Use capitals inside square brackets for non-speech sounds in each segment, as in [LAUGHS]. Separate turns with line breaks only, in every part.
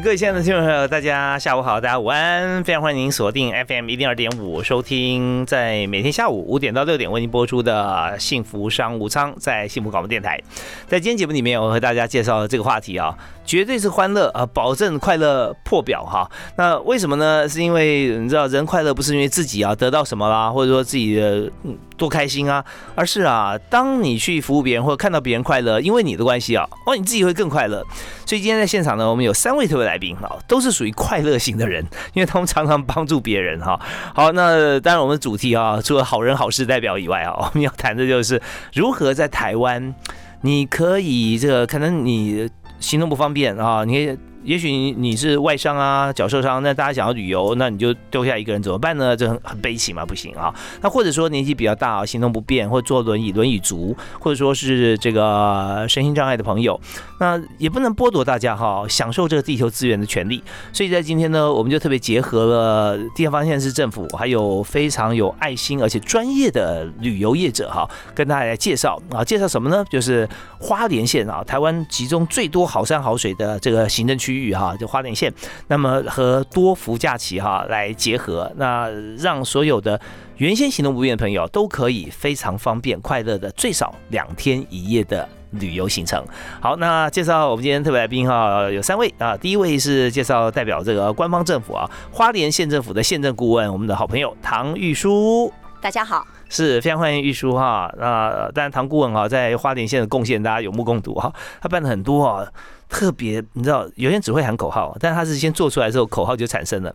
各位亲爱的听众朋友，大家下午好，大家午安，非常欢迎您锁定 FM 一零二点五，收听在每天下午五点到六点为您播出的幸福商务舱，在幸福广播电台。在今天节目里面，我和大家介绍这个话题啊，绝对是欢乐啊，保证快乐破表哈。那为什么呢？是因为你知道，人快乐不是因为自己啊得到什么啦，或者说自己的嗯多开心啊，而是啊，当你去服务别人或者看到别人快乐，因为你的关系啊，哦，你自己会更快乐。所以今天在现场呢，我们有三位特。别来宾哈，都是属于快乐型的人，因为他们常常帮助别人哈。[LAUGHS] 好，那当然我们主题啊，除了好人好事代表以外啊，我们要谈的就是如何在台湾，你可以这个可能你行动不方便啊，你可以。也许你是外伤啊，脚受伤，那大家想要旅游，那你就丢下一个人怎么办呢？这很很悲情嘛，不行啊。那或者说年纪比较大，行动不便，或坐轮椅、轮椅族，或者说是这个身心障碍的朋友，那也不能剥夺大家哈享受这个地球资源的权利。所以在今天呢，我们就特别结合了地方县市政府，还有非常有爱心而且专业的旅游业者哈，跟大家来介绍啊，介绍什么呢？就是花莲县啊，台湾集中最多好山好水的这个行政区。域哈，就花莲县，那么和多福假期哈来结合，那让所有的原先行动不便的朋友都可以非常方便、快乐的最少两天一夜的旅游行程。好，那介绍我们今天特别来宾哈，有三位啊。第一位是介绍代表这个官方政府啊，花莲县政府的县政顾问，我们的好朋友唐玉书。
大家好，
是非常欢迎玉书哈。那当然，唐顾问哈在花莲县的贡献大家有目共睹哈，他办了很多啊。特别，你知道，有些人只会喊口号，但他是先做出来之后，口号就产生了。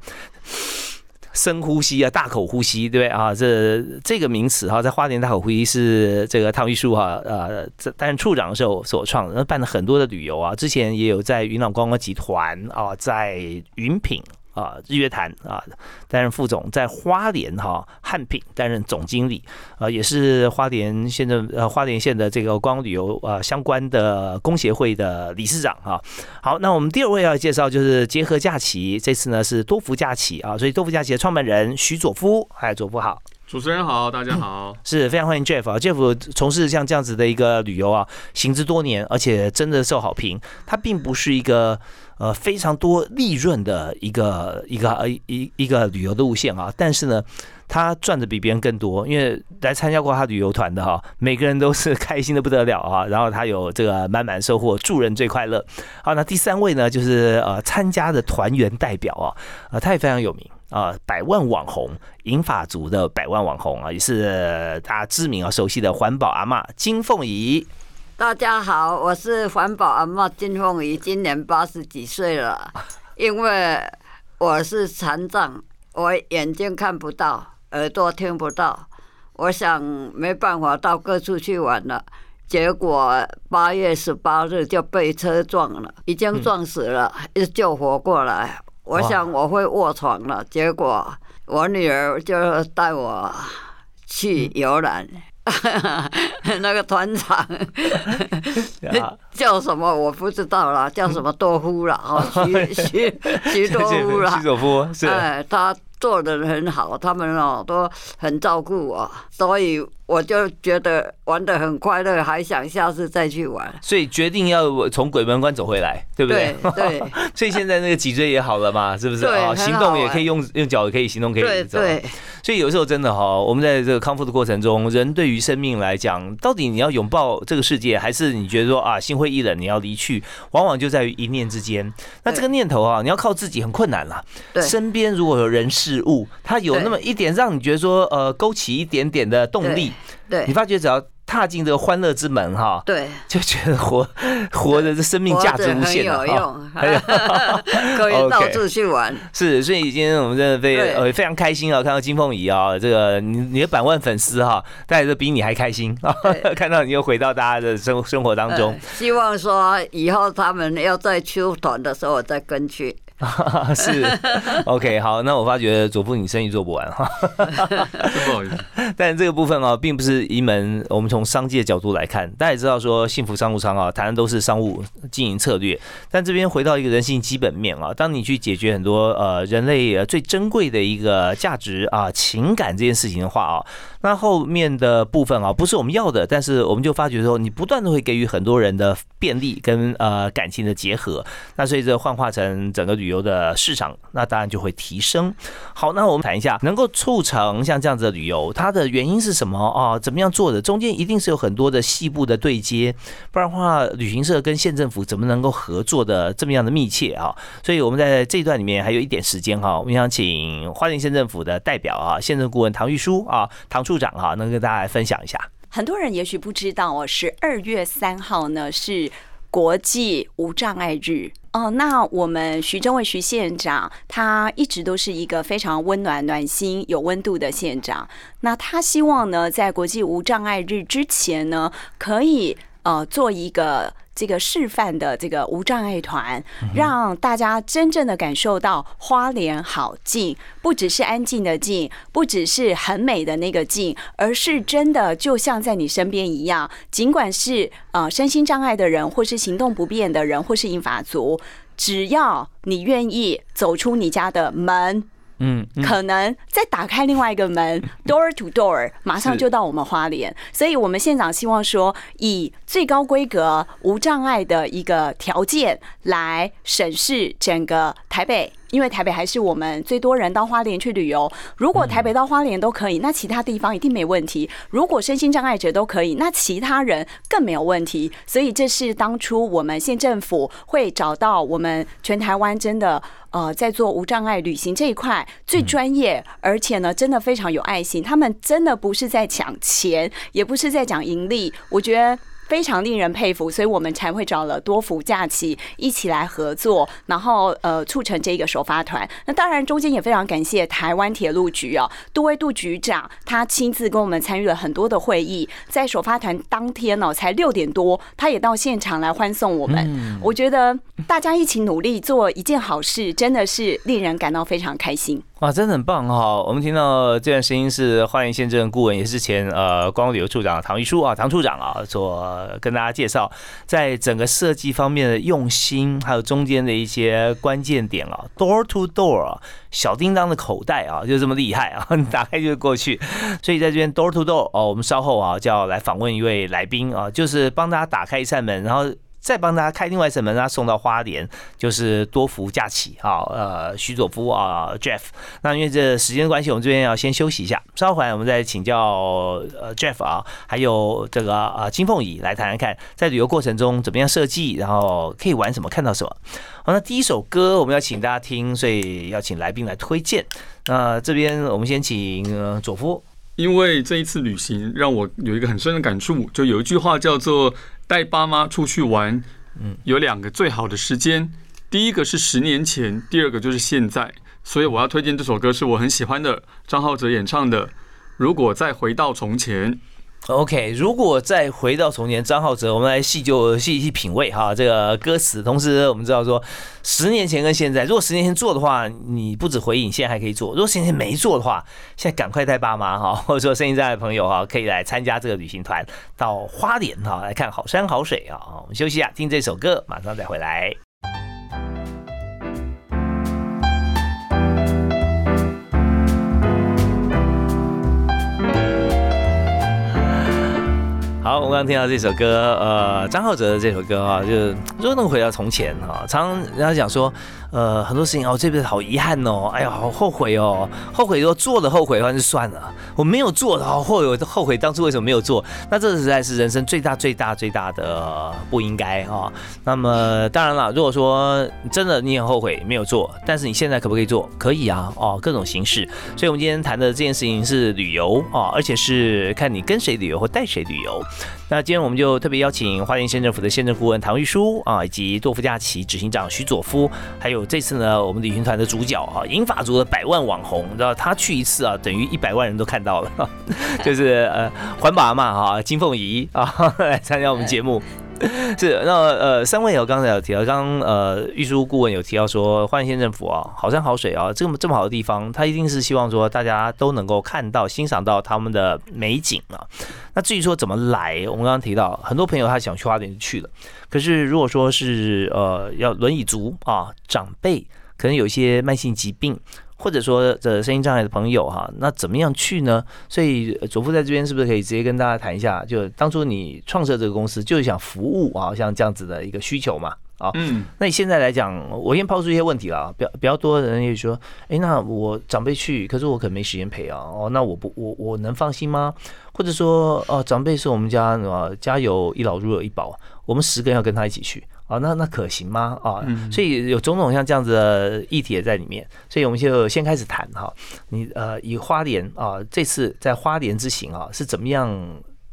深呼吸啊，大口呼吸，对不对啊？这这个名词哈，在花莲大口呼吸是这个汤玉树哈，呃，担任处长的时候所创，的，办了很多的旅游啊。之前也有在云朗观光集团啊，在云品。啊，日月潭啊，担任副总，在花莲哈汉品担任总经理，啊，也是花莲县的呃花莲县的这个观光旅游呃相关的工协会的理事长哈。好，那我们第二位要介绍就是结合假期，这次呢是多福假期啊，所以多福假期的创办人徐佐夫，哎，佐夫好，
主持人好，大家好，
是非常欢迎 Jeff 啊，Jeff 从事像这样子的一个旅游啊，行之多年，而且真的受好评，他并不是一个。呃，非常多利润的一个一个呃一一个旅游的路线啊，但是呢，他赚的比别人更多，因为来参加过他旅游团的哈，每个人都是开心的不得了啊，然后他有这个满满收获，助人最快乐。好，那第三位呢，就是呃参加的团员代表啊，呃他也非常有名啊，百万网红银发族的百万网红啊，也是大家知名啊熟悉的环保阿妈金凤仪。
大家好，我是环保阿妈金凤仪，今年八十几岁了。因为我是残障，我眼睛看不到，耳朵听不到，我想没办法到各处去玩了。结果八月十八日就被车撞了，已经撞死了，又救活过来。我想我会卧床了，结果我女儿就带我去游览。[LAUGHS] 那个团长 [LAUGHS] [LAUGHS] 叫什么？我不知道了，叫什么多夫了？哦，徐徐徐多夫了。
徐多夫是。
哎，他做的很好，他们哦都很照顾我，所以。我就觉得玩的很快乐，还想下次再去玩，
所以决定要从鬼门关走回来，对不对？
对，[LAUGHS]
所以现在那个脊椎也好了嘛，是不是啊？行动也可以用用脚也可以行动可以走。
对，
所以有时候真的哈，我们在这个康复的过程中，人对于生命来讲，到底你要拥抱这个世界，还是你觉得说啊心灰意冷，你要离去，往往就在于一念之间。那这个念头啊，你要靠自己很困难了。
对，
身边如果有人事物，它有那么一点让你觉得说呃勾起一点点的动力。
对，
你发觉只要。踏进这个欢乐之门哈，
对，
就觉得活活的这生命价值无限 [LAUGHS]
很有用，可以 [LAUGHS] [LAUGHS] 到处去玩。
是，所以今天我们真的非呃非常开心啊，看到金凤仪啊，这个你你的百万粉丝哈，大家都比你还开心啊，看到你又回到大家的生生活当中。
希望说以后他们要再出团的时候，我再跟去。[LAUGHS]
是，OK，好，那我发觉左父你生意做不完哈，[LAUGHS]
不好意思。[LAUGHS]
但这个部分啊，并不是一门我们从商界角度来看，大家也知道说幸福商务舱啊，谈的都是商务经营策略。但这边回到一个人性基本面啊，当你去解决很多呃人类最珍贵的一个价值啊情感这件事情的话啊，那后面的部分啊，不是我们要的，但是我们就发觉说，你不断的会给予很多人的便利跟呃感情的结合，那所以这幻化成整个旅游。的市场，那当然就会提升。好，那我们谈一下，能够促成像这样子的旅游，它的原因是什么啊？怎么样做的？中间一定是有很多的细部的对接，不然的话，旅行社跟县政府怎么能够合作的这么样的密切啊？所以我们在这一段里面还有一点时间哈，我们想请花莲县政府的代表啊，县政顾问唐玉书啊，唐处长哈，能跟大家来分享一下。
很多人也许不知道哦，十二月三号呢是国际无障碍日。哦，那我们徐政委徐县长，他一直都是一个非常温暖、暖心、有温度的县长。那他希望呢，在国际无障碍日之前呢，可以呃做一个。这个示范的这个无障碍团，让大家真正的感受到花莲好近，不只是安静的静，不只是很美的那个静，而是真的就像在你身边一样。尽管是呃身心障碍的人，或是行动不便的人，或是英法族，只要你愿意走出你家的门。嗯，可能再打开另外一个门，[LAUGHS] door to door，马上就到我们花莲。所以，我们县长希望说，以最高规格、无障碍的一个条件来审视整个台北。因为台北还是我们最多人到花莲去旅游。如果台北到花莲都可以，那其他地方一定没问题。如果身心障碍者都可以，那其他人更没有问题。所以这是当初我们县政府会找到我们全台湾真的呃在做无障碍旅行这一块最专业，而且呢真的非常有爱心。他们真的不是在抢钱，也不是在讲盈利。我觉得。非常令人佩服，所以我们才会找了多福假期一起来合作，然后呃促成这个首发团。那当然中间也非常感谢台湾铁路局哦，杜威杜局长他亲自跟我们参与了很多的会议，在首发团当天哦才六点多，他也到现场来欢送我们。我觉得大家一起努力做一件好事，真的是令人感到非常开心。
哇，真的很棒哈！我们听到这段声音是花莲县政顾问，也是前呃观光旅游处长唐玉书啊，唐处长啊，所呃跟大家介绍，在整个设计方面的用心，还有中间的一些关键点啊，door to door，啊小叮当的口袋啊，就这么厉害啊，[LAUGHS] 打开就过去。所以在这边 door to door 哦，我们稍后啊就要来访问一位来宾啊，就是帮大家打开一扇门，然后。再帮大家开另外一扇门，他送到花莲，就是多福假期啊，呃，徐佐夫啊，Jeff。那因为这时间关系，我们这边要先休息一下，稍后来我们再请教呃 Jeff 啊，还有这个啊金凤仪来谈谈看，在旅游过程中怎么样设计，然后可以玩什么，看到什么。好，那第一首歌我们要请大家听，所以要请来宾来推荐。那这边我们先请佐夫，
因为这一次旅行让我有一个很深的感触，就有一句话叫做。带爸妈出去玩，嗯，有两个最好的时间，第一个是十年前，第二个就是现在。所以我要推荐这首歌，是我很喜欢的张浩哲演唱的《如果再回到从前》。
OK，如果再回到从前，张浩哲，我们来细就细细品味哈这个歌词。同时，我们知道说，十年前跟现在，如果十年前做的话，你不止回应，现在还可以做；如果十年前没做的话，现在赶快带爸妈哈，[LAUGHS] 或者说声音在的朋友哈，可以来参加这个旅行团到花莲哈，来看好山好水啊。我们休息一下，听这首歌，马上再回来。好，我们刚刚听到这首歌，呃，张浩哲的这首歌啊，就是如果能回到从前啊，常常人家讲说，呃，很多事情哦，这辈子好遗憾哦，哎呀，好后悔哦，后悔如果做了后悔的话就算了，我没有做，好后悔我后悔当初为什么没有做，那这实在是人生最大最大最大的不应该啊。那么当然了，如果说真的你很后悔没有做，但是你现在可不可以做？可以啊，哦，各种形式。所以我们今天谈的这件事情是旅游啊，而且是看你跟谁旅游或带谁旅游。那今天我们就特别邀请花莲县政府的县政顾问唐玉书啊，以及多夫假期执行长徐佐夫，还有这次呢我们旅行团的主角啊，[LAUGHS] 银发族的百万网红，你知道他去一次啊，等于一百万人都看到了，[LAUGHS] 就是呃环保嘛哈，金凤仪啊 [LAUGHS] 来参加我们节目。[LAUGHS] 是，那呃，三位有刚才有提到，刚呃，玉书顾问有提到说，花莲县政府啊，好山好水啊，这么这么好的地方，他一定是希望说大家都能够看到、欣赏到他们的美景啊。那至于说怎么来，我们刚刚提到，很多朋友他想去花莲就去了，可是如果说是呃要轮椅族啊，长辈可能有一些慢性疾病。或者说这声音障碍的朋友哈，那怎么样去呢？所以左父在这边是不是可以直接跟大家谈一下？就当初你创设这个公司，就是想服务啊，像这样子的一个需求嘛？啊，嗯，那你现在来讲，我先抛出一些问题了，比较比较多的人也说，哎，那我长辈去，可是我可能没时间陪啊，哦，那我不我我能放心吗？或者说，哦，长辈是我们家啊，家有一老如有一宝，我们十个人要跟他一起去。啊，那那可行吗？啊，所以有种种像这样子的议题也在里面，所以我们就先开始谈哈。你呃，以花莲啊，这次在花莲之行啊，是怎么样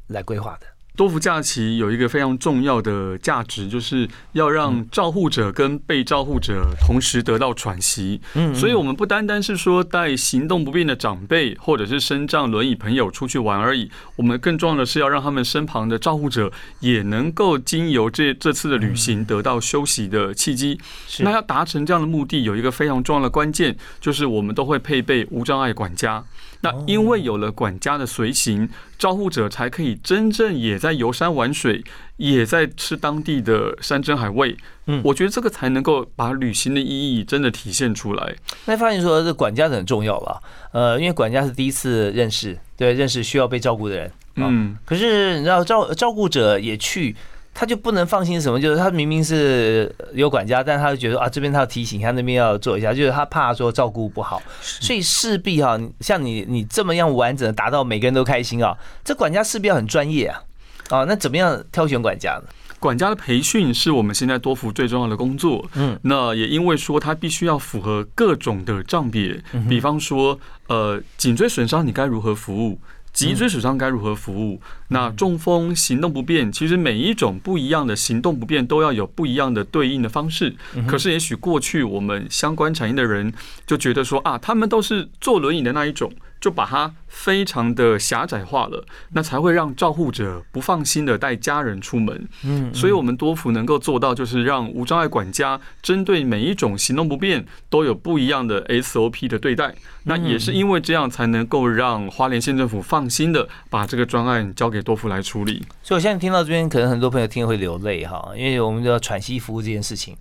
来规划的？
多福假期有一个非常重要的价值，就是要让照护者跟被照护者同时得到喘息。嗯，所以我们不单单是说带行动不便的长辈或者是身障轮椅朋友出去玩而已，我们更重要的是要让他们身旁的照护者也能够经由这这次的旅行得到休息的契机。那要达成这样的目的，有一个非常重要的关键，就是我们都会配备无障碍管家。那因为有了管家的随行，照护者才可以真正也在游山玩水，也在吃当地的山珍海味。嗯，我觉得这个才能够把旅行的意义真的体现出来。
那发现说这管家很重要吧，呃，因为管家是第一次认识，对，认识需要被照顾的人。嗯，可是你知道照照顾者也去。他就不能放心什么？就是他明明是有管家，但他就觉得啊，这边他要提醒他，那边要做一下，就是他怕说照顾不好，所以势必哈，像你你这么样完整的达到每个人都开心啊，这管家势必要很专业啊，啊，那怎么样挑选管家呢？
管家的培训是我们现在多福最重要的工作。嗯，那也因为说他必须要符合各种的账别，比方说呃颈椎损伤，你该如何服务？脊椎损伤该如何服务？那中风行动不便，其实每一种不一样的行动不便都要有不一样的对应的方式。可是，也许过去我们相关产业的人就觉得说啊，他们都是坐轮椅的那一种。就把它非常的狭窄化了，那才会让照护者不放心的带家人出门。嗯，所以我们多福能够做到，就是让无障碍管家针对每一种行动不便都有不一样的 SOP 的对待。那也是因为这样，才能够让花莲县政府放心的把这个专案交给多福来处理。
所以我现在听到这边，可能很多朋友听会流泪哈，因为我们要喘息服务这件事情。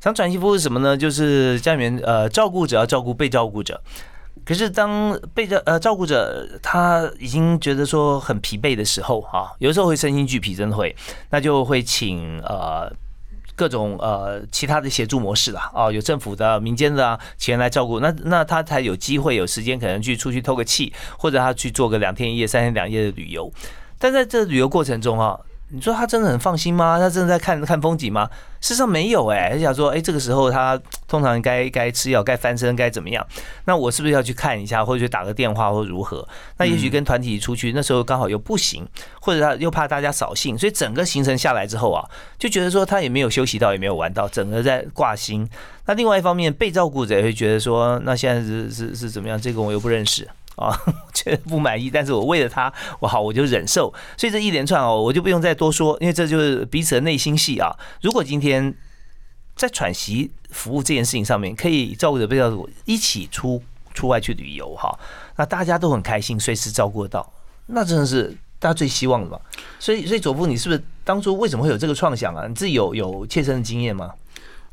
想喘息服务是什么呢？就是家里面呃照顾者要照顾被照顾者。可是当被照呃照顾者他已经觉得说很疲惫的时候啊，有时候会身心俱疲，真的会，那就会请呃各种呃其他的协助模式啦，哦，有政府的、民间的啊，请人来照顾，那那他才有机会有时间可能去出去透个气，或者他去做个两天一夜、三天两夜的旅游。但在这旅游过程中啊。你说他真的很放心吗？他真的在看看风景吗？事实上没有哎，他想说，哎，这个时候他 [TSK] 通常该该吃药、该翻身、该怎么样？那我是不是要去看一下，或者去打个电话，或如何？那也许跟团体出去，那时候刚好又不行，或者他又怕大家扫兴，所以整个行程下来之后啊，就觉得说他也没有休息到，也没有玩到，整个在挂心。那另外一方面，被照顾者也会觉得说，那现在是是是怎么样？这个我又不认识。啊，[LAUGHS] 觉得不满意，但是我为了他，我好我就忍受，所以这一连串哦，我就不用再多说，因为这就是彼此的内心戏啊。如果今天在喘息服务这件事情上面，可以照顾者被照顾一起出出外去旅游哈，那大家都很开心，随时照顾得到，那真的是大家最希望的嘛。所以，所以左部，你是不是当初为什么会有这个创想啊？你自己有有切身的经验吗？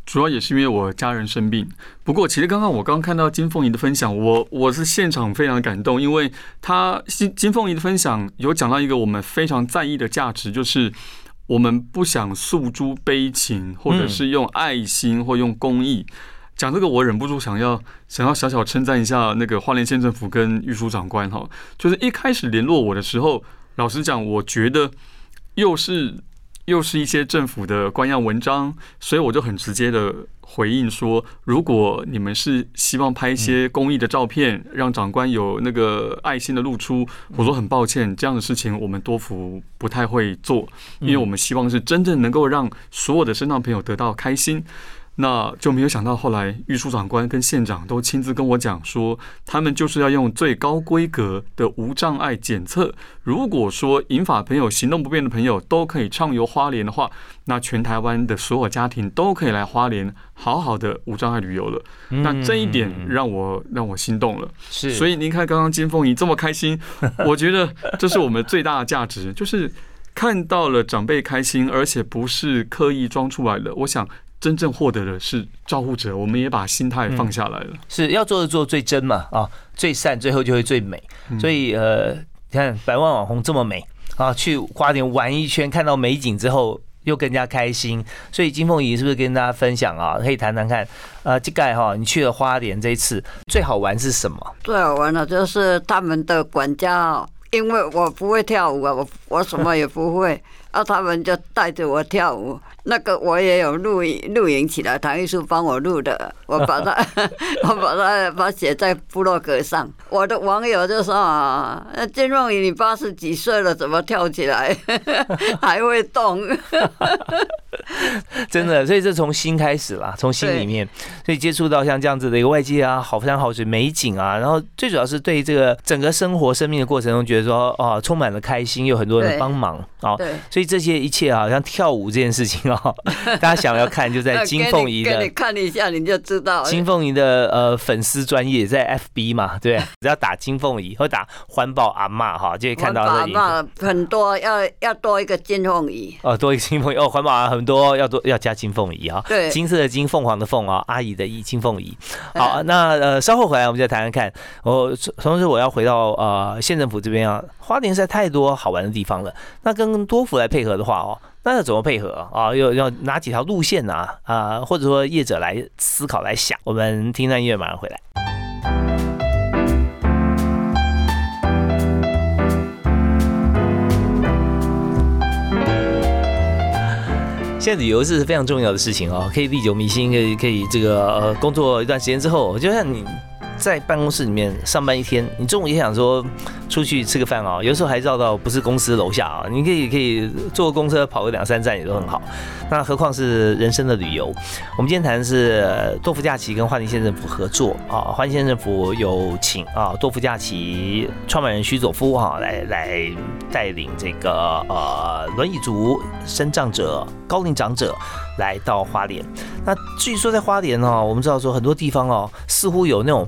主要也是因为我家人生病。不过，其实刚刚我刚看到金凤仪的分享，我我是现场非常感动，因为他金金凤仪的分享有讲到一个我们非常在意的价值，就是我们不想诉诸悲情，或者是用爱心或用公益讲这个，我忍不住想要想要小小称赞一下那个花莲县政府跟玉书长官哈，就是一开始联络我的时候，老实讲，我觉得又是。又是一些政府的官样文章，所以我就很直接的回应说，如果你们是希望拍一些公益的照片，让长官有那个爱心的露出，我说很抱歉，这样的事情我们多福不太会做，因为我们希望是真正能够让所有的身障朋友得到开心。那就没有想到，后来玉书长官跟县长都亲自跟我讲说，他们就是要用最高规格的无障碍检测。如果说银发朋友、行动不便的朋友都可以畅游花莲的话，那全台湾的所有家庭都可以来花莲好好的无障碍旅游了。那这一点让我让我心动了。
是，
所以您看刚刚金凤仪这么开心，[LAUGHS] 我觉得这是我们最大的价值，就是看到了长辈开心，而且不是刻意装出来的。我想。真正获得的是照顾者，我们也把心态放下来了。
是要做的做最真嘛啊，最善，最后就会最美。所以呃，你看百万网红这么美啊，去花莲玩一圈，看到美景之后又更加开心。所以金凤仪是不是跟大家分享啊？可以谈谈看呃，这盖哈，你去了花莲这一次最好玩是什么？
最好玩的就是他们的管家，因为我不会跳舞啊，我我什么也不会，[LAUGHS] 啊，他们就带着我跳舞。那个我也有录影录影起来，唐艺术帮我录的，我把它 [LAUGHS] 我把它把写在部落格上。我的网友就说啊，那金凤仪你八十几岁了，怎么跳起来 [LAUGHS] 还会动？
真的，所以这从心开始啦，从心里面，所以接触到像这样子的一个外界啊，好山好水美景啊，然后最主要是对这个整个生活生命的过程中，觉得说哦，充满了开心，有很多人帮忙啊，所以这些一切好，像跳舞这件事情哦。[LAUGHS] 大家想要看，就在金凤仪的，
看一下，你就知道。
金凤仪的呃粉丝专业在 FB 嘛，对，只要打金凤仪或打环保阿妈哈，就会看到
阿妈很多，要要多一个金凤仪
哦，多一个金凤仪哦，环保啊很多要多要加金凤仪啊，
对，
金色的金凤凰的凤啊，阿姨的姨金凤仪。好，那呃稍后回来我们再谈谈看。我同时我要回到呃县政府这边啊，花莲实在太多好玩的地方了。那跟多福来配合的话哦。那要怎么配合啊？要要哪几条路线呢？啊，或者说业者来思考来想。我们听段音乐，马上回来。现在旅游是非常重要的事情哦，可以历久弥新，可以可以这个呃工作一段时间之后，就像你。在办公室里面上班一天，你中午也想说出去吃个饭啊？有时候还绕到不是公司楼下啊，你可以可以坐公车跑个两三站也都很好。那何况是人生的旅游？我们今天谈的是多福假期跟花莲县政府合作啊，花莲县政府有请啊多福假期创办人徐佐夫哈来来带领这个呃轮椅族、身障者、高龄长者来到花莲。那至于说在花莲哦，我们知道说很多地方哦，似乎有那种。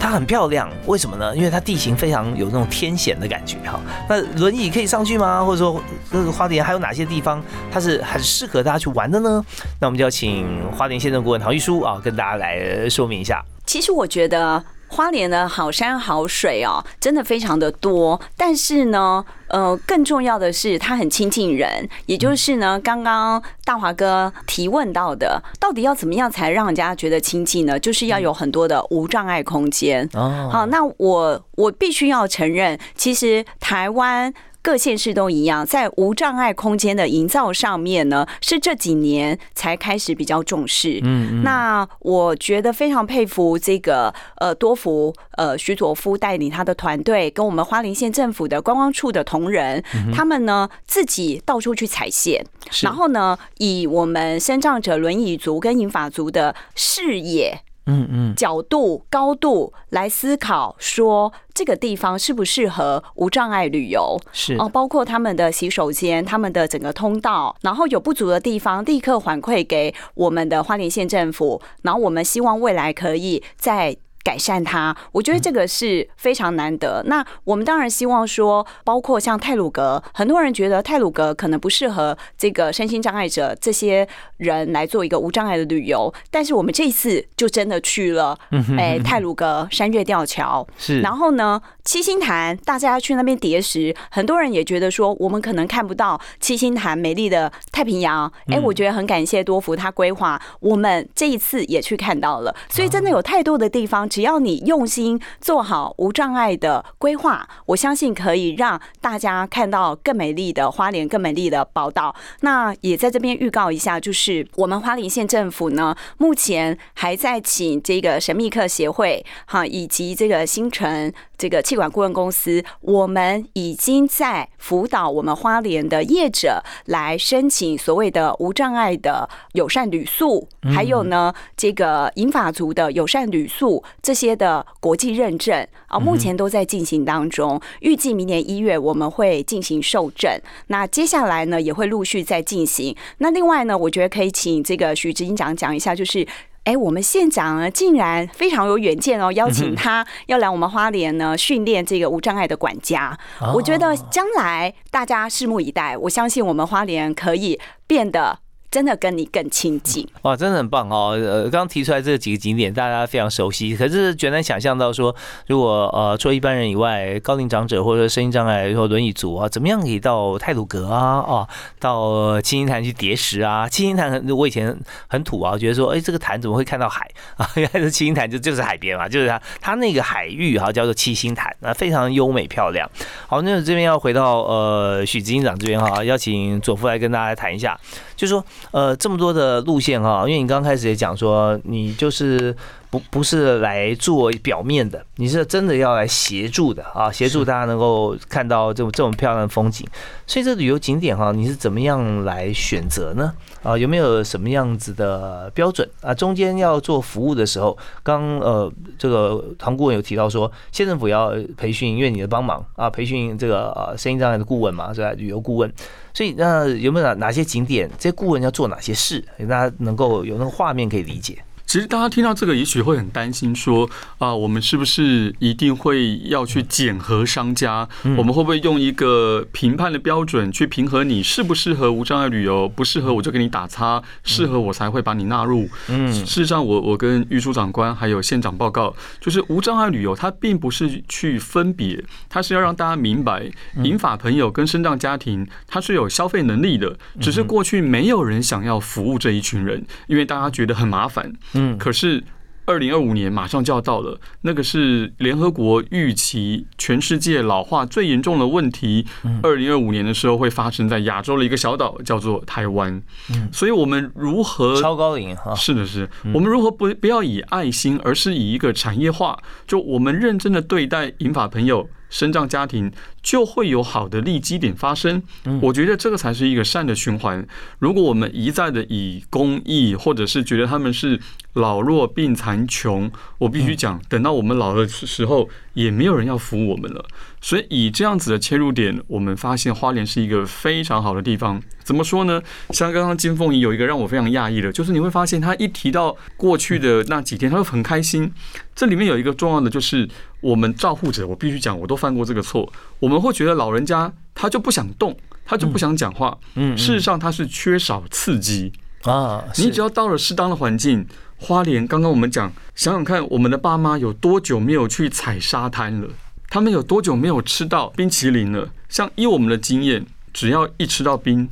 它很漂亮，为什么呢？因为它地形非常有那种天险的感觉哈。那轮椅可以上去吗？或者说，这个花莲还有哪些地方它是很适合大家去玩的呢？那我们就要请花莲县政顾问陶玉书啊，跟大家来说明一下。
其实我觉得。花莲的好山好水哦，真的非常的多。但是呢，呃，更重要的是它很亲近人，也就是呢，刚刚大华哥提问到的，到底要怎么样才让人家觉得亲近呢？就是要有很多的无障碍空间。哦，好，那我我必须要承认，其实台湾。各县市都一样，在无障碍空间的营造上面呢，是这几年才开始比较重视。嗯，那我觉得非常佩服这个呃多福呃徐佐夫带领他的团队，跟我们花莲县政府的观光处的同仁，他们呢自己到处去踩线，然后呢以我们身障者、轮椅族跟银发族的视野。嗯嗯，角度高度来思考，说这个地方适不适合无障碍旅游？
是
哦，包括他们的洗手间、他们的整个通道，然后有不足的地方，立刻反馈给我们的花莲县政府，然后我们希望未来可以在。改善它，我觉得这个是非常难得。那我们当然希望说，包括像泰鲁格，很多人觉得泰鲁格可能不适合这个身心障碍者这些人来做一个无障碍的旅游。但是我们这一次就真的去了，哎，泰鲁格山岳吊桥
是。
然后呢，七星潭大家去那边叠石，很多人也觉得说，我们可能看不到七星潭美丽的太平洋。哎，我觉得很感谢多福他规划，我们这一次也去看到了。所以真的有太多的地方。只要你用心做好无障碍的规划，我相信可以让大家看到更美丽的花莲，更美丽的宝岛。那也在这边预告一下，就是我们花莲县政府呢，目前还在请这个神秘客协会哈，以及这个新城这个气管顾问公司，我们已经在辅导我们花莲的业者来申请所谓的无障碍的友善旅宿，还有呢这个银发族的友善旅宿这些的国际认证啊，目前都在进行当中。预计明年一月我们会进行受证，那接下来呢也会陆续再进行。那另外呢，我觉得可以请这个徐执行长讲一下，就是。哎，我们县长呢，竟然非常有远见哦，邀请他要来我们花莲呢训练这个无障碍的管家。我觉得将来大家拭目以待，我相信我们花莲可以变得。真的跟你更亲近 [LAUGHS]
哇，真的很棒哦！呃，刚提出来这几个景点，大家非常熟悉，可是绝难想象到说，如果呃除了一般人以外，高龄长者或者声音障碍或轮椅族啊，怎么样可以到泰鲁阁啊，哦，到七星潭去叠石啊？七星潭我以前很土啊，觉得说，哎，这个潭怎么会看到海啊？[LAUGHS] 原来是七星潭就就是海边嘛，就是它它那个海域哈叫做七星潭，那非常优美漂亮。好，那这边要回到呃许执行长这边哈，邀请左夫来跟大家谈一下，就是说。呃，这么多的路线哈，因为你刚开始也讲说，你就是不不是来做表面的，你是真的要来协助的啊，协助大家能够看到这种这种漂亮的风景。所以这旅游景点哈，你是怎么样来选择呢？啊，有没有什么样子的标准啊？中间要做服务的时候，刚呃这个唐顾问有提到说，县政府要培训，因为你的帮忙啊，培训这个呃声音障碍的顾问嘛，是吧？旅游顾问。所以那有没有哪哪些景点，这些顾问要做哪些事，大家能够有那个画面可以理解？
其实大家听到这个，也许会很担心，说啊，我们是不是一定会要去检核商家？我们会不会用一个评判的标准去评核你适不适合无障碍旅游？不适合我就给你打叉，适合我才会把你纳入。嗯，事实上，我我跟玉书长官还有县长报告，就是无障碍旅游它并不是去分别，它是要让大家明白，银发朋友跟身障家庭它是有消费能力的，只是过去没有人想要服务这一群人，因为大家觉得很麻烦。嗯，可是二零二五年马上就要到了，那个是联合国预期全世界老化最严重的问题。二零二五年的时候会发生在亚洲的一个小岛，叫做台湾。嗯，所以我们如何
超高龄哈？
是的，是我们如何不不要以爱心，而是以一个产业化，就我们认真的对待银发朋友。生长家庭就会有好的利基点发生，我觉得这个才是一个善的循环。如果我们一再的以公益，或者是觉得他们是老弱病残穷，我必须讲，等到我们老的时候，也没有人要服务我们了。所以以这样子的切入点，我们发现花莲是一个非常好的地方。怎么说呢？像刚刚金凤仪有一个让我非常讶异的，就是你会发现他一提到过去的那几天，他会很开心。这里面有一个重要的就是。我们照护者，我必须讲，我都犯过这个错。我们会觉得老人家他就不想动，他就不想讲话。嗯，事实上他是缺少刺激啊。你只要到了适当的环境，花莲刚刚我们讲，想想看，我们的爸妈有多久没有去踩沙滩了？他们有多久没有吃到冰淇淋了？像依我们的经验，只要一吃到冰。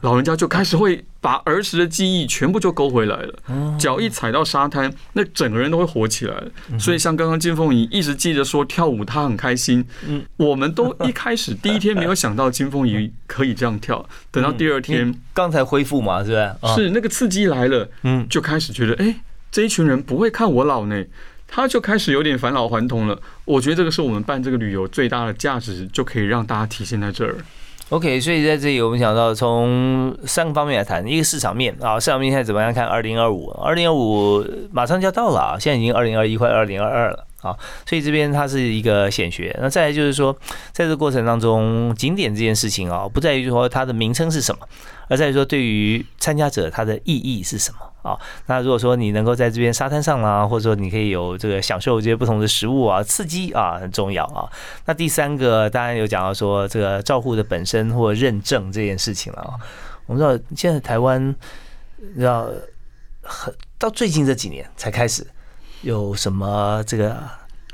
老人家就开始会把儿时的记忆全部就勾回来了，脚一踩到沙滩，那整个人都会活起来了。所以像刚刚金凤仪一直记着说跳舞，她很开心。嗯，我们都一开始第一天没有想到金凤仪可以这样跳，[LAUGHS] 等到第二天
刚才恢复嘛，是不是？
是那个刺激来了，嗯，就开始觉得，哎，这一群人不会看我老呢，他就开始有点返老还童了。我觉得这个是我们办这个旅游最大的价值，就可以让大家体现在这儿。
OK，所以在这里我们想到从三个方面来谈，一个市场面啊，市场面现在怎么样看？二零二五，二零二五马上就要到了啊，现在已经二零二一快二零二二了啊，所以这边它是一个显学。那再来就是说，在这个过程当中，景点这件事情啊，不在于说它的名称是什么，而在于说对于参加者它的意义是什么。啊，那如果说你能够在这边沙滩上啦，或者说你可以有这个享受这些不同的食物啊，刺激啊，很重要啊。那第三个当然有讲到说这个照护的本身或认证这件事情了啊。我们知道现在台湾要很到最近这几年才开始有什么这个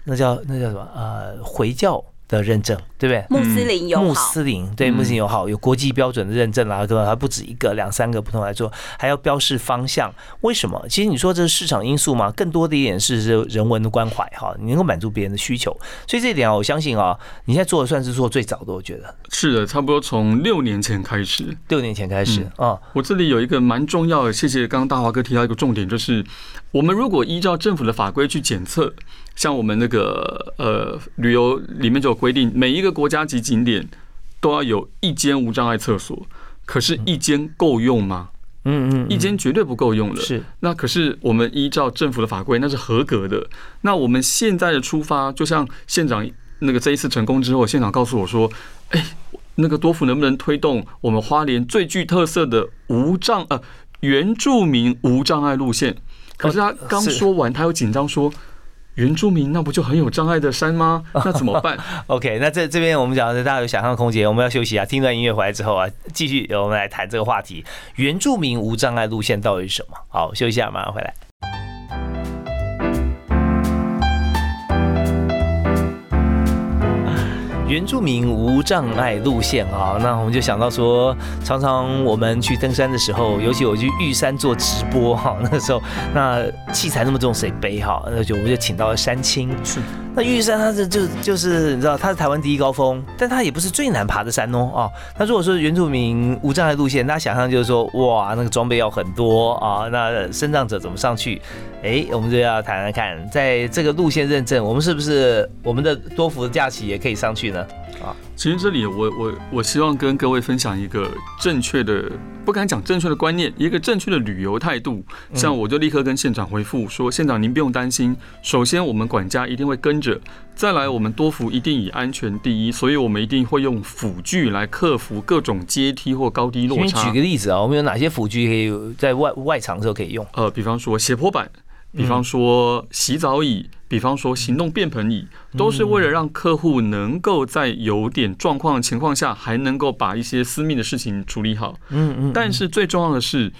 那叫那叫什么呃回教的认证对不对？
穆斯林友
穆，斯林对
嗯
穆斯林友好有国际标准的认证啦，对吧？还不止一个，两三个不同来做，还要标示方向。为什么？其实你说这是市场因素嘛，更多的一点是是人文的关怀哈，你能够满足别人的需求。所以这一点啊，我相信啊，你现在做的算是做最早的，我觉得
是的，差不多从六年前开始。
六年前开始啊，
我这里有一个蛮重要的，谢谢刚刚大华哥提到一个重点，就是我们如果依照政府的法规去检测，像我们那个呃旅游里面就有规定，每一个国家级景点都要有一间无障碍厕所，可是，一间够用吗？
嗯嗯，
一间绝对不够用的。
是
那可是我们依照政府的法规，那是合格的。那我们现在的出发，就像县长那个这一次成功之后，县长告诉我说：“哎，那个多福能不能推动我们花莲最具特色的无障呃原住民无障碍路线？”可是他刚说完，他又紧张说：“原住民那不就很有障碍的山吗？[LAUGHS] 那怎么办？”
OK，那这这边我们讲的大家有想象空间，我们要休息啊，听段音乐回来之后啊，继续我们来谈这个话题。原住民无障碍路线到底是什么？好，休息一下，马上回来。原住民无障碍路线啊，那我们就想到说，常常我们去登山的时候，尤其我去玉山做直播哈，那时候那器材那么重，谁背哈？那就我们就请到了山青。
是
那玉山它是就就是你知道它是台湾第一高峰，但它也不是最难爬的山哦啊。那如果说原住民无障碍路线，大家想象就是说哇，那个装备要很多啊，那身障者怎么上去？哎，我们就要谈谈看，在这个路线认证，我们是不是我们的多福的假期也可以上去呢？
啊其实这里我我我希望跟各位分享一个正确的，不敢讲正确的观念，一个正确的旅游态度。像我就立刻跟县长回复说，县长您不用担心，首先我们管家一定会跟着，再来我们多福一定以安全第一，所以我们一定会用辅具来克服各种阶梯或高低落差
举个。例子啊，我们有哪些辅具可以在外外场的时候可以用？
呃，比方说斜坡板，比方说洗澡椅，比方说行动便盆椅，都是为了让客户能够在有点状况的情况下，还能够把一些私密的事情处理好。
嗯嗯，
但是最重要的是，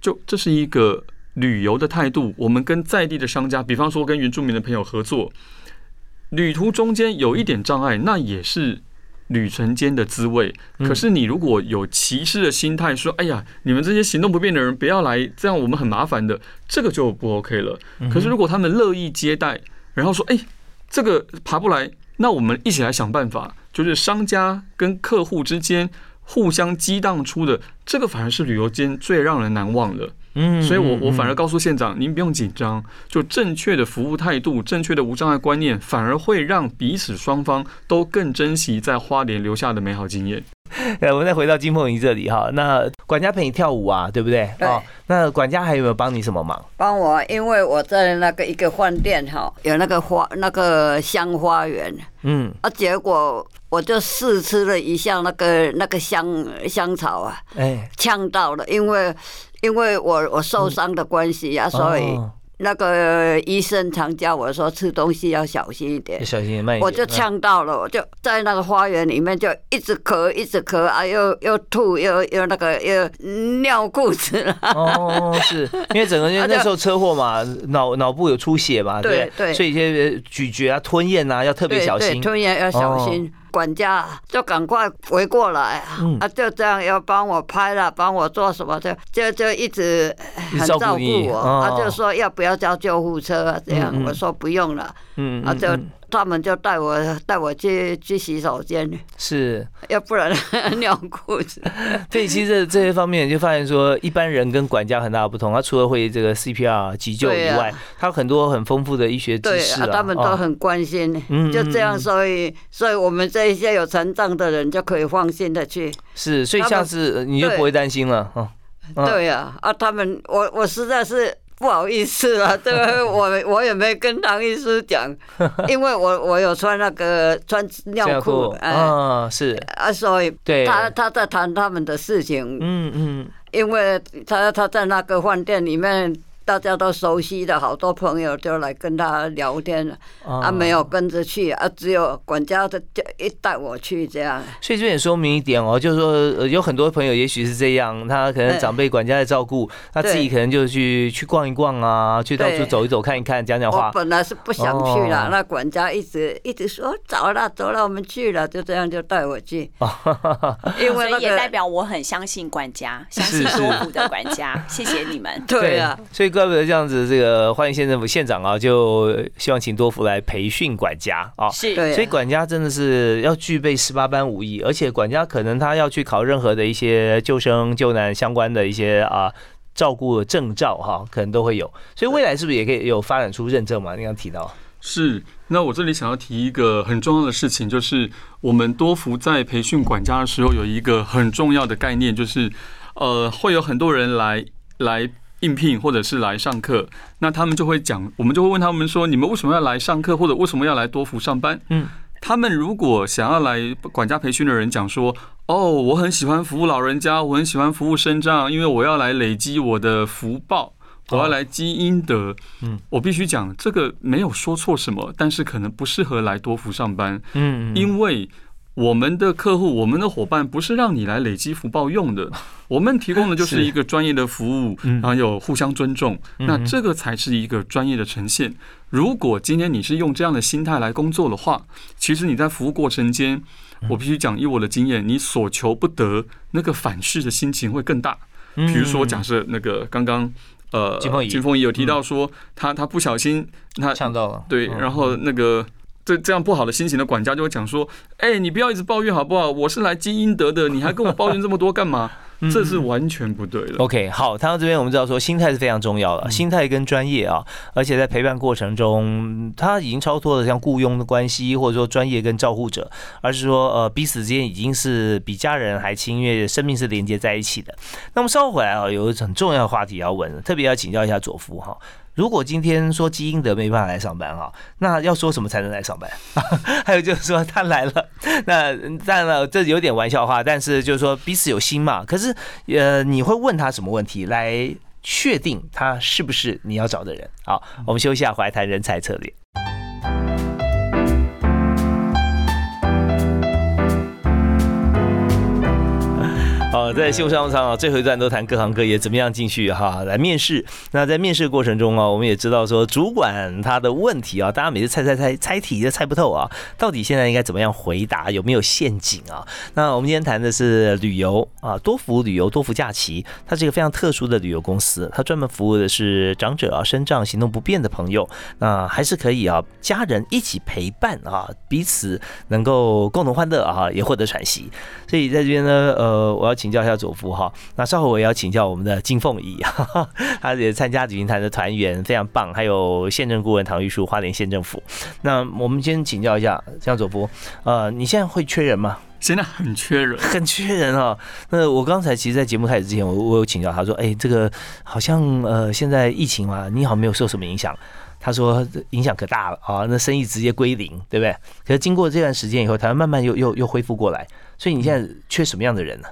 就这是一个旅游的态度。我们跟在地的商家，比方说跟原住民的朋友合作，旅途中间有一点障碍，那也是旅程间的滋味。可是你如果有歧视的心态，说：“哎呀，你们这些行动不便的人不要来，这样我们很麻烦的。”这个就不 OK 了。可是如果他们乐意接待，然后说：“哎，这个爬不来，那我们一起来想办法。”就是商家跟客户之间互相激荡出的，这个反而是旅游间最让人难忘的。
嗯
所以我我反
而
而告诉县长，您不用紧张，就正确的服务态度、正确的无障碍观念，反而会让彼此双方都更珍惜在花莲留下的美好经验。
呃，[LAUGHS] 我们再回到金凤仪这里哈，那管家陪你跳舞啊，对不对？
对
哦，那管家还有没有帮你什么忙？
帮我，因为我在那个一个饭店哈，有那个花那个香花园
嗯，
啊，结果我就试吃了一下那个那个香香草啊，
哎，
呛到了，因为因为我我受伤的关系啊，所以
哦
那个医生常教我说吃东西要小心一点。
小心慢一点。
我就呛到了，我就在那个花园里面就一直咳，一直咳啊，又又吐，又又那个又尿裤子了。
嗯。哦，是因为整个 [LAUGHS] 人那时候车祸嘛，脑脑部有出血嘛，对所以一些咀嚼啊、吞咽啊要特别小心。哦
吞咽要小心。管家就赶快围过来，
嗯
啊，就这样要帮我拍了，帮我做什么就，就就一直很
照顾
我，
哦
啊，就说要不要叫救护车啊？这样我说不用了，
嗯
啊，就
嗯
他们就带我带我去去洗手间，
是，
要不然 [LAUGHS] 尿裤子。[LAUGHS]
所以其实这些方面就发现说，一般人跟管家很大的不同。他除了会这个 CPR 急救以外，他有很多很丰富的医学知识啊。
他们都
哦
很关心，
嗯
就这样，所以所以我们这一些有残障的人就可以放心的去。
是，所以下次呃你就不会担心了。
对呀、啊，他们我我实在是不好意思了，[LAUGHS] 这个我我也没跟唐医师讲，[LAUGHS] 因为我我有穿那个穿尿裤，哎、
啊，是，
啊，所以
对，
他他在谈他们的事情，
嗯嗯，
因为他他在那个饭店里面大家都熟悉的好多朋友就来跟他聊天了，啊，没有跟着去啊，只有管家的就一带我去这样。
所以这也说明一点哦，就是说呃有很多朋友也许是这样，他可能长辈管家在照顾，他自己可能就去去逛一逛啊，去到处走一走看一看，讲讲话。
我本来是不想去了，那管家一直一直说走了走了，我们去了，就这样就带我去。[LAUGHS]
因为也代表我很相信管家，相信多福的管家，谢谢你们。
对啊，
所以怪不得这样子，这个花莲县政府县长啊，就希望请多福来培训管家啊。
是，
所以管家真的是要具备十八般武艺，而且管家可能他要去考任何的一些救生救难相关的一些啊照顾证照哈，可能都会有。所以未来是不是也可以有发展出认证嘛？你刚提到
是。那我这里想要提一个很重要的事情，就是我们多福在培训管家的时候，有一个很重要的概念，就是呃，会有很多人来来应聘或者是来上课，那他们就会讲，我们就会问他们说，你们为什么要来上课，或者为什么要来多福上班？嗯，他们如果想要来管家培训的人讲说，哦，我很喜欢服务老人家，我很喜欢服务生障，因为我要来累积我的福报。我要来积阴德，嗯，我必须讲这个没有说错什么，但是可能不适合来多福上班，嗯，因为我们的客户、我们的伙伴不是让你来累积福报用的，[LAUGHS] 我们提供的就是一个专业的服务，然后有互相尊重，那这个才是一个专业的呈现。如果今天你是用这样的心态来工作的话，其实你在服务过程间，我必须讲，以我的经验，你所求不得，那个反噬的心情会更大。比如说，假设那个刚刚。
呃，金凤仪，
有提到说，他他不小心，他
呛到了，
对，然后那个这这样不好的心情的管家就会讲说，哎，你不要一直抱怨好不好？我是来积阴德的，你还跟我抱怨这么多干嘛？[LAUGHS] 这是完全不对的。
OK，好，谈到这边，我们知道说心态是非常重要的，心态跟专业啊，而且在陪伴过程中，他已经超脱了像雇佣的关系，或者说专业跟照护者，而是说呃彼此之间已经是比家人还亲，因为生命是连接在一起的。那么稍后回来啊，有一很重要的话题要问，特别要请教一下佐夫哈。如果今天说基因德没办法来上班哈，那要说什么才能来上班？[LAUGHS] 还有就是说他来了，那当然了，这有点玩笑话，但是就是说彼此有心嘛。可是呃，你会问他什么问题来确定他是不是你要找的人？好，我们休息下，怀谈人才策略。好，在新闻商务舱啊，最后一段都谈各行各业怎么样进去哈来面试。那在面试过程中啊，我们也知道说主管他的问题啊，大家每次猜猜猜猜题都猜不透啊，到底现在应该怎么样回答？有没有陷阱啊？那我们今天谈的是旅游啊，多福旅游、多福假期，它是一个非常特殊的旅游公司，它专门服务的是长者啊、身障、行动不便的朋友。那还是可以啊，家人一起陪伴啊，彼此能够共同欢乐啊，也获得喘息。所以在这边呢，呃，我要。请教一下左夫哈，那稍后我也要请教我们的金凤仪，[LAUGHS] 他也参加旅行团的团员，非常棒。还有县政顾问唐玉树，花莲县政府。那我们先请教一下江左夫，呃，你现在会缺人吗？
现在很缺人，
很缺人啊。那我刚才其实，在节目开始之前，我我有请教他说，哎，这个好像呃，现在疫情嘛，你好像没有受什么影响？他说影响可大了啊，那生意直接归零，对不对？可是经过这段时间以后，台湾慢慢又又又恢复过来，所以你现在缺什么样的人呢？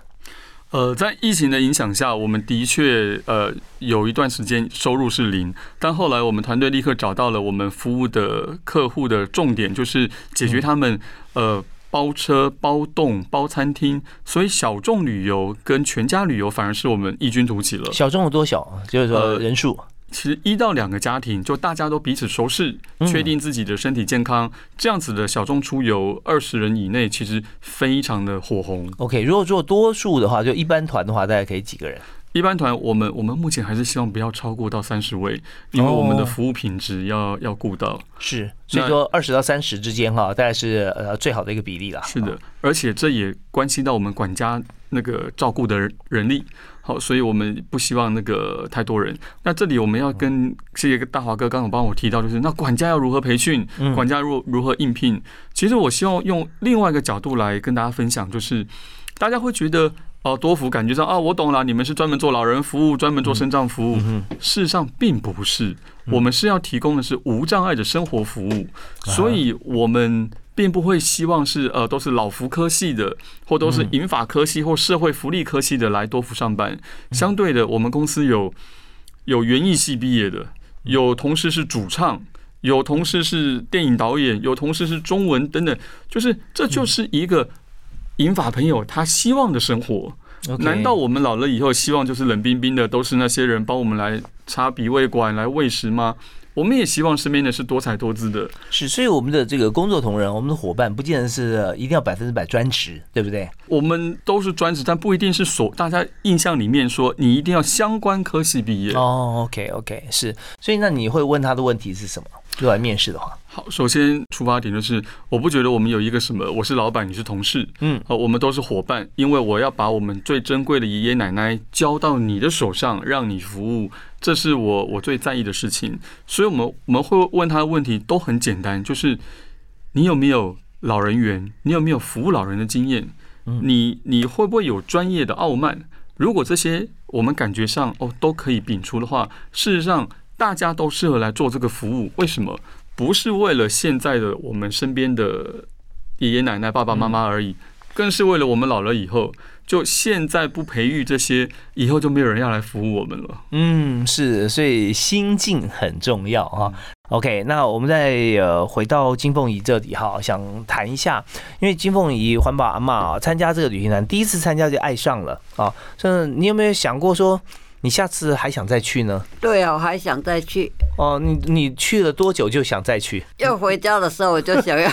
呃，在疫情的影响下，我们的确呃有一段时间收入是零，但后来我们团队立刻找到了我们服务的客户的重点，就是解决他们呃包车、包栋、包餐厅，所以小众旅游跟全家旅游反而是我们异军突起了。
小众有多小？就是说人数。
其实一到两个家庭，就大家都彼此熟识，确定自己的身体健康，这样子的小众出游，二十人以内，其实非常的火红。
OK，如果做多数的话，就一般团的话，大概可以几个人？
一般团，我们我们目前还是希望不要超过到三十位，因为我们的服务品质要要顾到。
是，所以说二十到三十之间哈，大概是呃最好的一个比例了。
是的，而且这也关系到我们管家那个照顾的人力。好，所以我们不希望那个太多人。那这里我们要跟这个大华哥刚刚帮我提到，就是那管家要如何培训，管家如如何应聘。其实我希望用另外一个角度来跟大家分享，就是大家会觉得哦，多福感觉上啊，我懂了，你们是专门做老人服务，专门做身障服务。事实上并不是，我们是要提供的是无障碍的生活服务，所以我们。并不会希望是呃都是老福科系的，或都是银法科系或社会福利科系的来多福上班。相对的，我们公司有有园艺系毕业的，有同事是主唱，有同事是电影导演，有同事是中文等等，就是这就是一个银发朋友他希望的生活。难道我们老了以后希望就是冷冰冰的都是那些人帮我们来插鼻胃管、来喂食吗？我们也希望身边的是多彩多姿的。
是，所以我们的这个工作同仁，我们的伙伴，不见得是呃一定要百分之百专职，对不对？
我们都是专职，但不一定是所大家印象里面说你一定要相关科系毕业。
哦，OK OK，是，所以那你会问他的问题是什么？如果来面试的话，
好，首先出发点就是，我不觉得我们有一个什么，我是老板，你是同事，
嗯，
呃，我们都是伙伴，因为我要把我们最珍贵的爷爷奶奶交到你的手上，让你服务，这是我我最在意的事情。所以，我们我们会问他的问题都很简单，就是你有没有老人缘？你有没有服务老人的经验？你你会不会有专业的傲慢？如果这些我们感觉上哦都可以摒除的话，事实上大家都适合来做这个服务。为什么？不是为了现在的我们身边的爷爷奶奶、爸爸妈妈而已，更是为了我们老了以后，就现在不培育这些，以后就没有人要来服务我们了。
嗯，是，所以心境很重要啊。OK，那我们再呃回到金凤仪这里哈，想谈一下，因为金凤仪环保阿嬷啊参加这个旅行团，第一次参加就爱上了啊，所以你有没有想过说，你下次还想再去呢？
对啊，我还想再去。
哦，你你去了多久就想再去？
要回家的时候，我就想要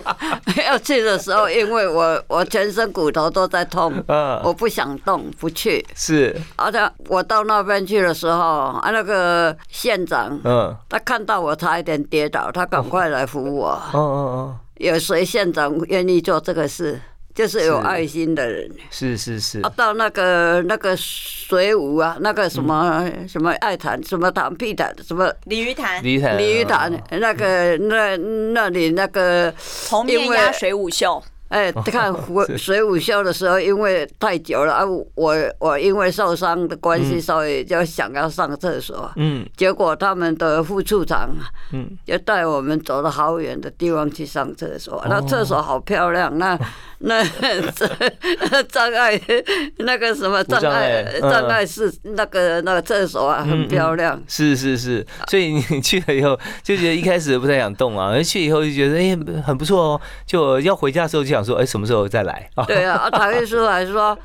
[LAUGHS] 要去的时候，因为我我全身骨头都在痛，嗯我
嗯，
不想动，不去。
是，
而且我到那边去的时候，啊，那个县长
嗯，
他看到我差一点跌倒，他赶快来扶我。
哦哦哦，
有谁县长愿意做这个事？就是有爱心的人。
是是是。
啊，，到那个那个水舞啊，那个什么、什么爱潭，什么潭屁潭，什么
鲤鱼潭、
李坦，
鲤鱼潭，那个那那里那个，
红面
因为
鸭水舞秀，
哎，看 [LAUGHS] 水水舞秀的时候，因为太久了啊，我我因为受伤的关系，所以就想要上厕所。
嗯。
结果他们的副处长
嗯，
就带我们走了好远的地方去上厕所，那厕所好漂亮，那 [LAUGHS] 那障碍那个什么障
碍
障碍是那个那个厕所啊，很漂亮。
是是是，所以你去了以后就觉得一开始不太想动啊，而去以后就觉得哎、很不错哦，就要回家的时候就想说哎、什么时候再来？[LAUGHS]
对啊，啊，唐玉书还说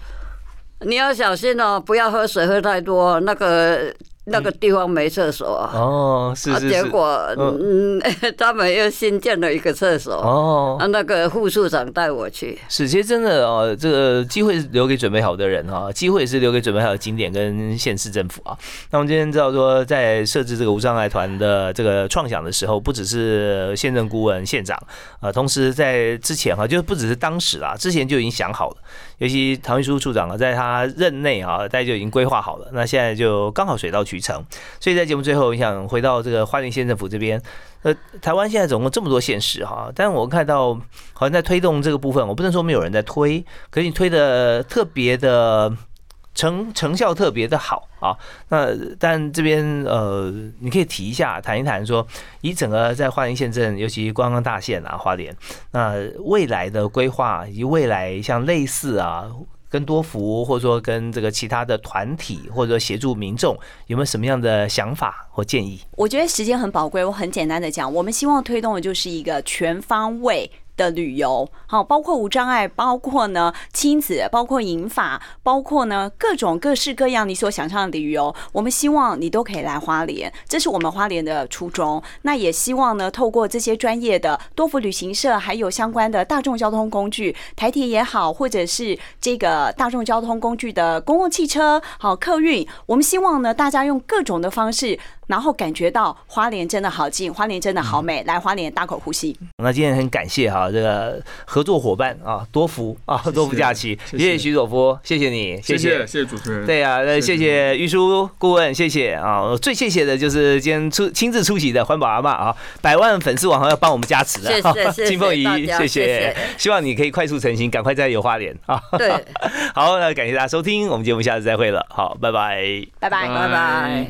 你要小心哦，不要喝水喝太多，那个那个地方没厕所。
哦，是
啊，
是是，
结果嗯，[LAUGHS] 他们又新建了一个厕所。
哦
啊，，那个副处长带我去。
是，其实真的哦，这个机会是留给准备好的人哈，机会是留给准备好的景点跟县市政府啊。那我们今天知道说，在设置这个无障碍团的这个创想的时候，不只是县政顾问、县长，呃，同时在之前哈，就是不只是当时啦，之前就已经想好了。尤其唐秘书处长啊，在他任内啊，大家就已经规划好了。那现在就刚好水到渠成，所以在节目最后，我想回到这个花莲县政府这边。呃，台湾现在总共这么多县市哈，但我看到好像在推动这个部分，我不能说没有人在推，可是你推的特别的成成效特别的好啊。那但这边呃，你可以提一下，谈一谈说，以整个在花莲县镇，尤其观光大县啊，花莲，那未来的规划以及未来像类似啊。跟多福，或者说跟这个其他的团体，或者协助民众，有没有什么样的想法或建议？
我觉得时间很宝贵，我很简单的讲，我们希望推动的就是一个全方位。的旅游，好，包括无障碍，包括呢亲子，包括银发，包括呢各种各式各样你所想象的旅游，我们希望你都可以来花莲，这是我们花莲的初衷。那也希望呢，透过这些专业的多福旅行社，还有相关的大众交通工具，台铁也好，或者是这个大众交通工具的公共汽车，好客运，我们希望呢，大家用各种的方式，然后感觉到花莲真的好近，花莲真的好美，来花莲大口呼吸。
那今天很感谢哈这个合作伙伴啊，多福啊，多福假期，
谢谢
谢谢徐佐夫，谢谢你，
谢谢谢谢主持人。
对啊，那谢
谢谢
谢玉书顾问，谢谢啊！最谢谢的就是今天出亲自出席的环保阿妈啊，百万粉丝网红要帮我们加持的，
谢谢谢谢 [LAUGHS]
金凤仪谢
谢谢
希望你可以快速成型，赶快再有花莲啊！
对，[LAUGHS]
好，那感谢大家收听，我们节目下次再会了，好，拜拜。
拜拜。
拜拜。